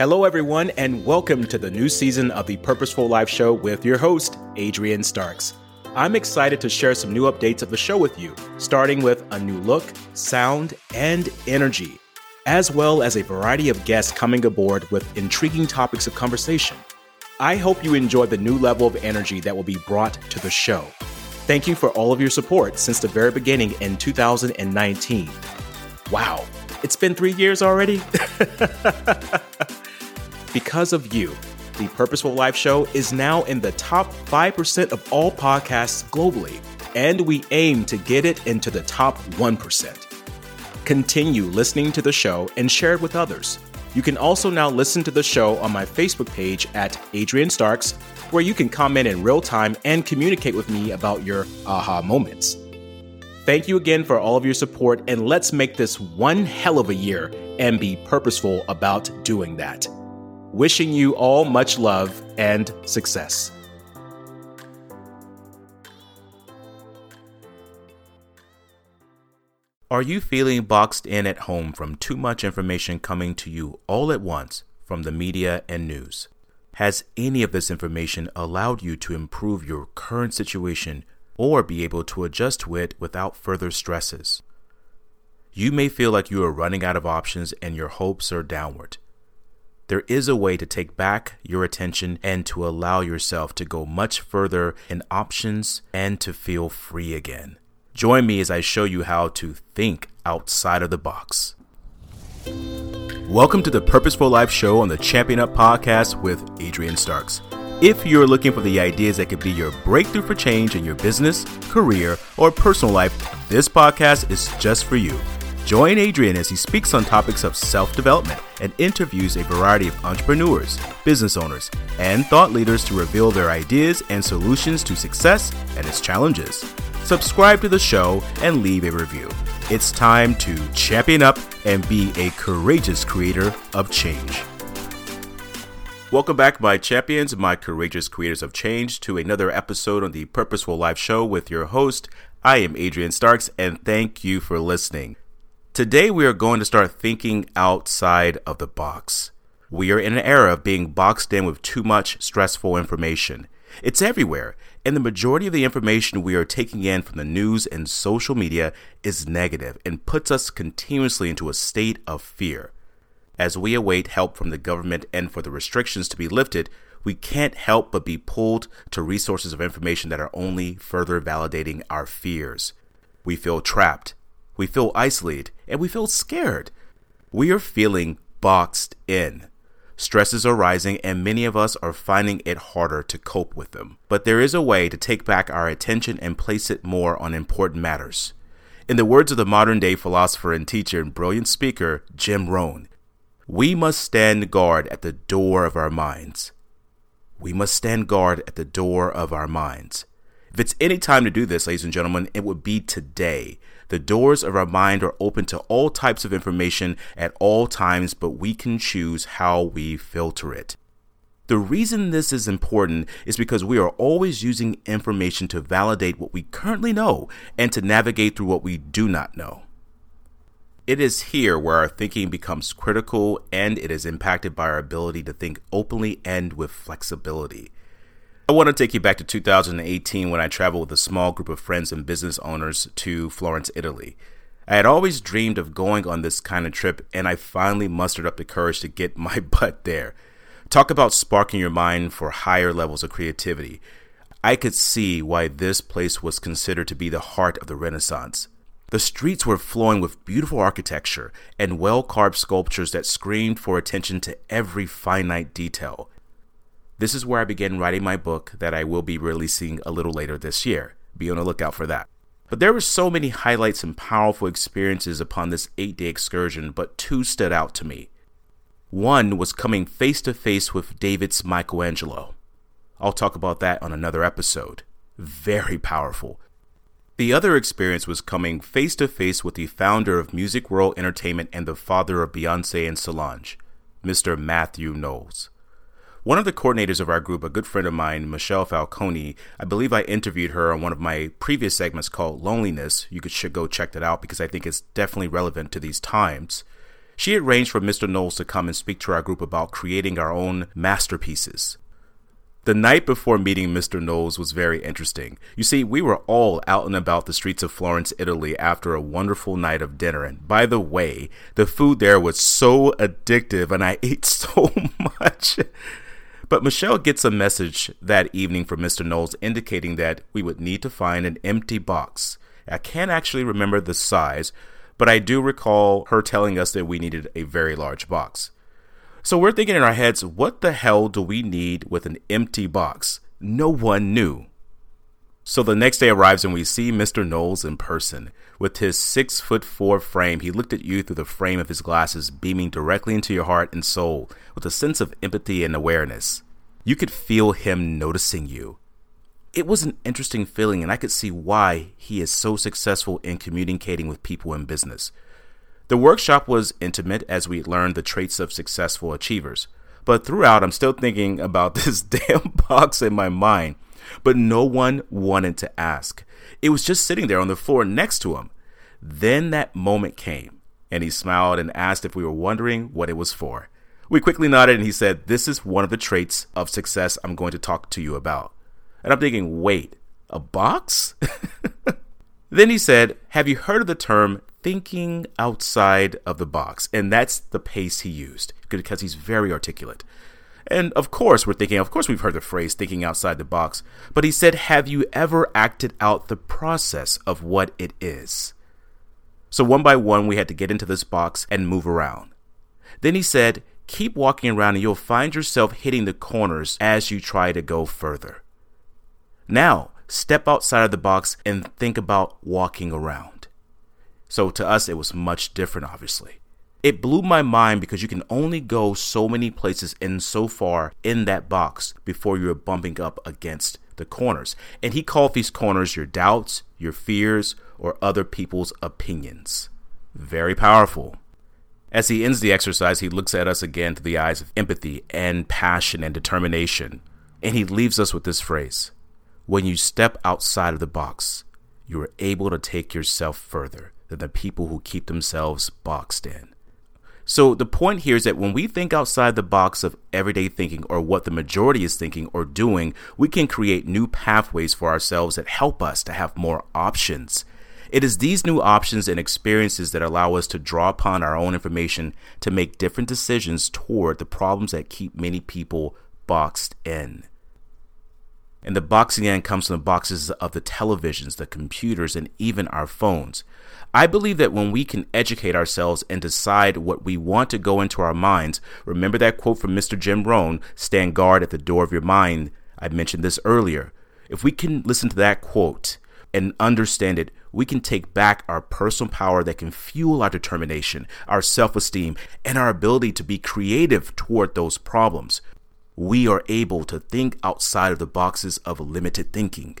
Hello, everyone, and welcome to the new season of the Purposeful Life Show with your host, Adrian Starks. I'm excited to share some new updates of the show with you, starting with a new look, sound, and energy, as well as a variety of guests coming aboard with intriguing topics of conversation. I hope you enjoy the new level of energy that will be brought to the show. Thank you for all of your support since the very beginning in 2019. Wow, it's been three years already? because of you, the Purposeful Life Show is now in the top 5% of all podcasts globally, and we aim to get it into the top 1%. Continue listening to the show and share it with others. You can also now listen to the show on my Facebook page at Adrian Starks, where you can comment in real time and communicate with me about your aha moments. Thank you again for all of your support, and let's make this one hell of a year and be purposeful about doing that. Wishing you all much love and success. Are you feeling boxed in at home from too much information coming to you all at once from the media and news? Has any of this information allowed you to improve your current situation or be able to adjust to it without further stresses? You may feel like you are running out of options and your hopes are downward. There is a way to take back your attention and to allow yourself to go much further in options and to feel free again. Join me as I show you how to think outside of the box. Welcome to the Purposeful Life Show on the Champion Up podcast with Adrian Starks. If you're looking for the ideas that could be your breakthrough for change in your business, career, or personal life, this podcast is just for you. Join Adrian as he speaks on topics of self development and interviews a variety of entrepreneurs, business owners, and thought leaders to reveal their ideas and solutions to success and its challenges subscribe to the show, and leave a review. It's time to champion up and be a courageous creator of change. Welcome back, my champions, my courageous creators of change, to another episode on the Purposeful Life Show with your host. I am Adrian Starks, and thank you for listening. Today, we are going to start thinking outside of the box. We are in an era of being boxed in with too much stressful information. It's everywhere, and the majority of the information we are taking in from the news and social media is negative and puts us continuously into a state of fear. As we await help from the government and for the restrictions to be lifted, we can't help but be pulled to resources of information that are only further validating our fears. We feel trapped, we feel isolated, and we feel scared. We are feeling boxed in. Stresses are rising, and many of us are finding it harder to cope with them. But there is a way to take back our attention and place it more on important matters. In the words of the modern day philosopher and teacher and brilliant speaker, Jim Rohn, we must stand guard at the door of our minds. We must stand guard at the door of our minds. If it's any time to do this, ladies and gentlemen, it would be today. The doors of our mind are open to all types of information at all times, but we can choose how we filter it. The reason this is important is because we are always using information to validate what we currently know and to navigate through what we do not know. It is here where our thinking becomes critical and it is impacted by our ability to think openly and with flexibility. I want to take you back to 2018 when I traveled with a small group of friends and business owners to Florence, Italy. I had always dreamed of going on this kind of trip, and I finally mustered up the courage to get my butt there. Talk about sparking your mind for higher levels of creativity. I could see why this place was considered to be the heart of the Renaissance. The streets were flowing with beautiful architecture and well carved sculptures that screamed for attention to every finite detail. This is where I began writing my book that I will be releasing a little later this year. Be on the lookout for that. But there were so many highlights and powerful experiences upon this eight day excursion, but two stood out to me. One was coming face to face with David's Michelangelo. I'll talk about that on another episode. Very powerful. The other experience was coming face to face with the founder of Music World Entertainment and the father of Beyonce and Solange, Mr. Mathew Knowles. One of the coordinators of our group, a good friend of mine, Michelle Falcone, I believe I interviewed her on one of my previous segments called Loneliness. You could should go check that out because I think it's definitely relevant to these times. She arranged for Mr. Knowles to come and speak to our group about creating our own masterpieces. The night before meeting Mr. Knowles was very interesting. You see, we were all out and about the streets of Florence, Italy after a wonderful night of dinner. And by the way, the food there was so addictive and I ate so much. But Michelle gets a message that evening from Mr. Knowles indicating that we would need to find an empty box. I can't actually remember the size, but I do recall her telling us that we needed a very large box. So we're thinking in our heads, what the hell do we need with an empty box? No one knew. So the next day arrives and we see Mr. Knowles in person. With his six foot four frame, he looked at you through the frame of his glasses, beaming directly into your heart and soul with a sense of empathy and awareness. You could feel him noticing you. It was an interesting feeling, and I could see why he is so successful in communicating with people in business. The workshop was intimate as we learned the traits of successful achievers. But throughout, I'm still thinking about this damn box in my mind. But no one wanted to ask. It was just sitting there on the floor next to him. Then that moment came, and he smiled and asked if we were wondering what it was for. We quickly nodded, and he said, This is one of the traits of success I'm going to talk to you about. And I'm thinking, wait, a box? then he said, Have you heard of the term thinking outside of the box. And that's the pace he used because he's very articulate. And of course, we're thinking, of course, we've heard the phrase thinking outside the box. But he said, Have you ever acted out the process of what it is? So one by one, we had to get into this box and move around. Then he said, Keep walking around and you'll find yourself hitting the corners as you try to go further. Now, step outside of the box and think about walking around. So to us, it was much different, obviously. It blew my mind because you can only go so many places and so far in that box before you're bumping up against the corners. And he called these corners your doubts, your fears, or other people's opinions. Very powerful. As he ends the exercise, he looks at us again through the eyes of empathy and passion and determination. And he leaves us with this phrase When you step outside of the box, you are able to take yourself further than the people who keep themselves boxed in. So the point here is that when we think outside the box of everyday thinking or what the majority is thinking or doing, we can create new pathways for ourselves that help us to have more options. It is these new options and experiences that allow us to draw upon our own information to make different decisions toward the problems that keep many people boxed in. And the boxing in comes from the boxes of the televisions, the computers, and even our phones. I believe that when we can educate ourselves and decide what we want to go into our minds, remember that quote from Mr. Jim Rohn stand guard at the door of your mind. I mentioned this earlier. If we can listen to that quote and understand it, we can take back our personal power that can fuel our determination, our self esteem, and our ability to be creative toward those problems. We are able to think outside of the boxes of limited thinking.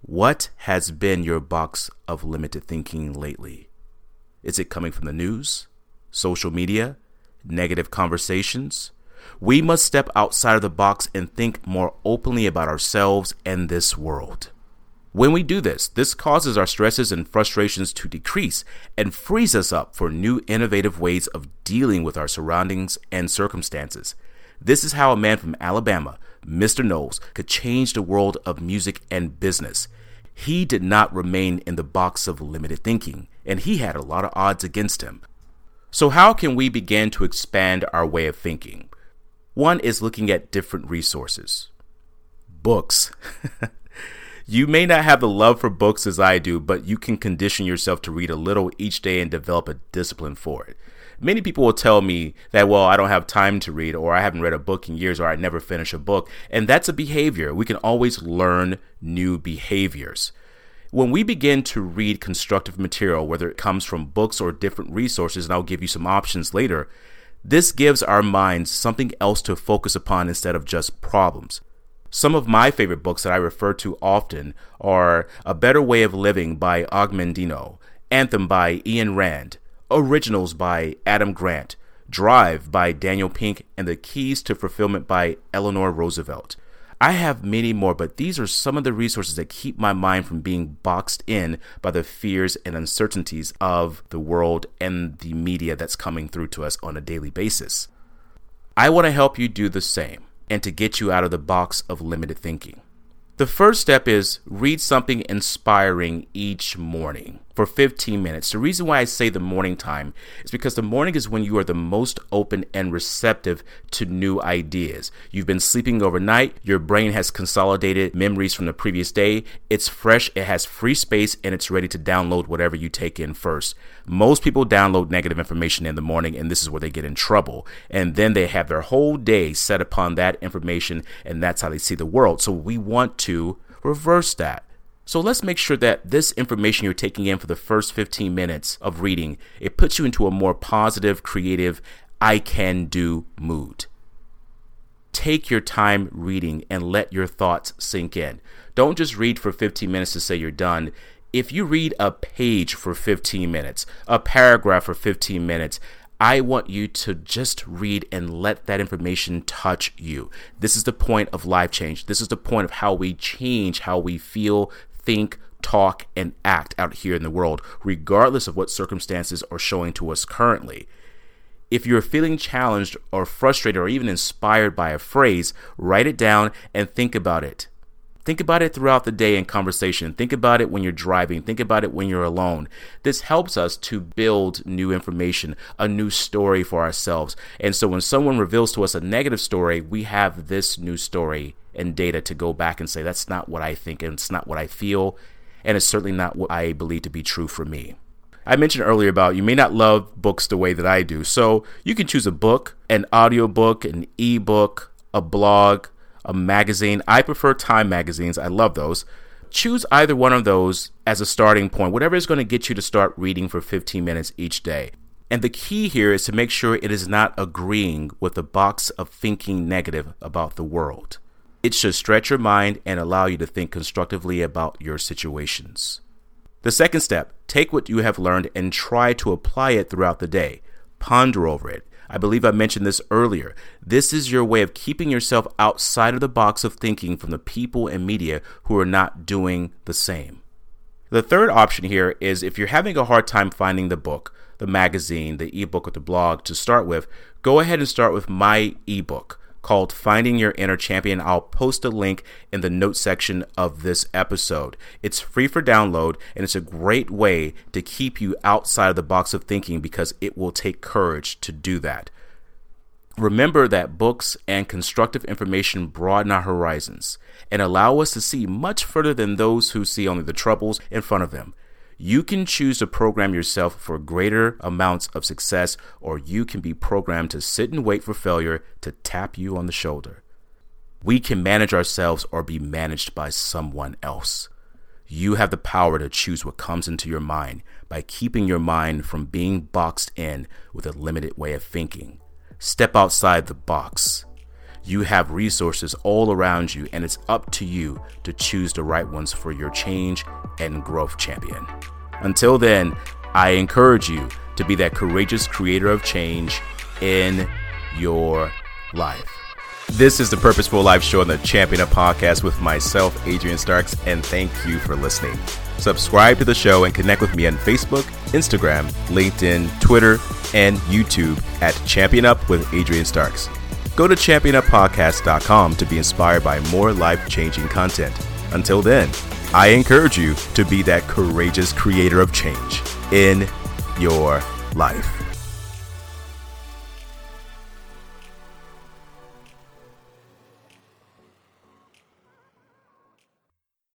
What has been your box of limited thinking lately? Is it coming from the news, social media, negative conversations? We must step outside of the box and think more openly about ourselves and this world. When we do this, this causes our stresses and frustrations to decrease and frees us up for new innovative ways of dealing with our surroundings and circumstances. This is how a man from Alabama, Mr. Knowles, could change the world of music and business. He did not remain in the box of limited thinking, and he had a lot of odds against him. So, how can we begin to expand our way of thinking? One is looking at different resources. Books. you may not have the love for books as I do, but you can condition yourself to read a little each day and develop a discipline for it many people will tell me that, well, I don't have time to read, or I haven't read a book in years, or I never finish a book. And that's a behavior. We can always learn new behaviors. When we begin to read constructive material, whether it comes from books or different resources, and I'll give you some options later, this gives our minds something else to focus upon instead of just problems. Some of my favorite books that I refer to often are A Better Way of Living by Og Anthem by Ayn Rand, Originals by Adam Grant, Drive by Daniel Pink, and The Keys to Fulfillment by Eleanor Roosevelt. I have many more, but these are some of the resources that keep my mind from being boxed in by the fears and uncertainties of the world and the media that's coming through to us on a daily basis. I want to help you do the same and to get you out of the box of limited thinking. The first step is read something inspiring each morning for 15 minutes. The reason why I say the morning time is because the morning is when you are the most open and receptive to new ideas. You've been sleeping overnight, your brain has consolidated memories from the previous day, it's fresh, it has free space, and it's ready to download whatever you take in first. Most people download negative information in the morning, and this is where they get in trouble. And then they have their whole day set upon that information, and that's how they see the world. So we want to reverse that. So let's make sure that this information you're taking in for the first 15 minutes of reading, it puts you into a more positive, creative, I can do mood. Take your time reading and let your thoughts sink in. Don't just read for 15 minutes to say you're done. If you read a page for 15 minutes, a paragraph for 15 minutes, I want you to just read and let that information touch you. This is the point of life change. This is the point of how we change how we feel, think, talk, and act out here in the world, regardless of what circumstances are showing to us currently. If you're feeling challenged or frustrated or even inspired by a phrase, write it down and think about it. Think about it throughout the day in conversation. Think about it when you're driving. Think about it when you're alone. This helps us to build new information, a new story for ourselves. And so when someone reveals to us a negative story, we have this new story and data to go back and say, that's not what I think and it's not what I feel. And it's certainly not what I believe to be true for me. I mentioned earlier about you may not love books the way that I do. So you can choose a book, an audiobook, an ebook, a blog, a magazine. I prefer Time magazines. I love those. Choose either one of those as a starting point, whatever is going to get you to start reading for 15 minutes each day. And the key here is to make sure it is not agreeing with the box of thinking negative about the world. It should stretch your mind and allow you to think constructively about your situations. The second step take what you have learned and try to apply it throughout the day. Ponder over it. I believe I mentioned this earlier. This is your way of keeping yourself outside of the box of thinking from the people and media who are not doing the same. The third option here is if you're having a hard time finding the book, the magazine, the ebook, or the blog to start with, go ahead and start with my ebook called Finding Your Inner Champion. I'll post a link in the notes section of this episode. It's free for download and it's a great way to keep you outside of the box of thinking because it will take courage to do that. Remember that books and constructive information broaden our horizons and allow us to see much further than those who see only the troubles in front of them. You can choose to program yourself for greater amounts of success, or you can be programmed to sit and wait for failure to tap you on the shoulder. We can manage ourselves or be managed by someone else. You have the power to choose what comes into your mind by keeping your mind from being boxed in with a limited way of thinking. Step outside the box. You have resources all around you, and it's up to you to choose the right ones for your change and growth champion. Until then, I encourage you to be that courageous creator of change in your life. This is the Purposeful Life Show on the Champion Up podcast with myself, Adrian Starks, and thank you for listening. Subscribe to the show and connect with me on Facebook, Instagram, LinkedIn, Twitter, and YouTube at Champion Up with Adrian Starks. Go to championuppodcast.com to be inspired by more life changing content. Until then, I encourage you to be that courageous creator of change in your life.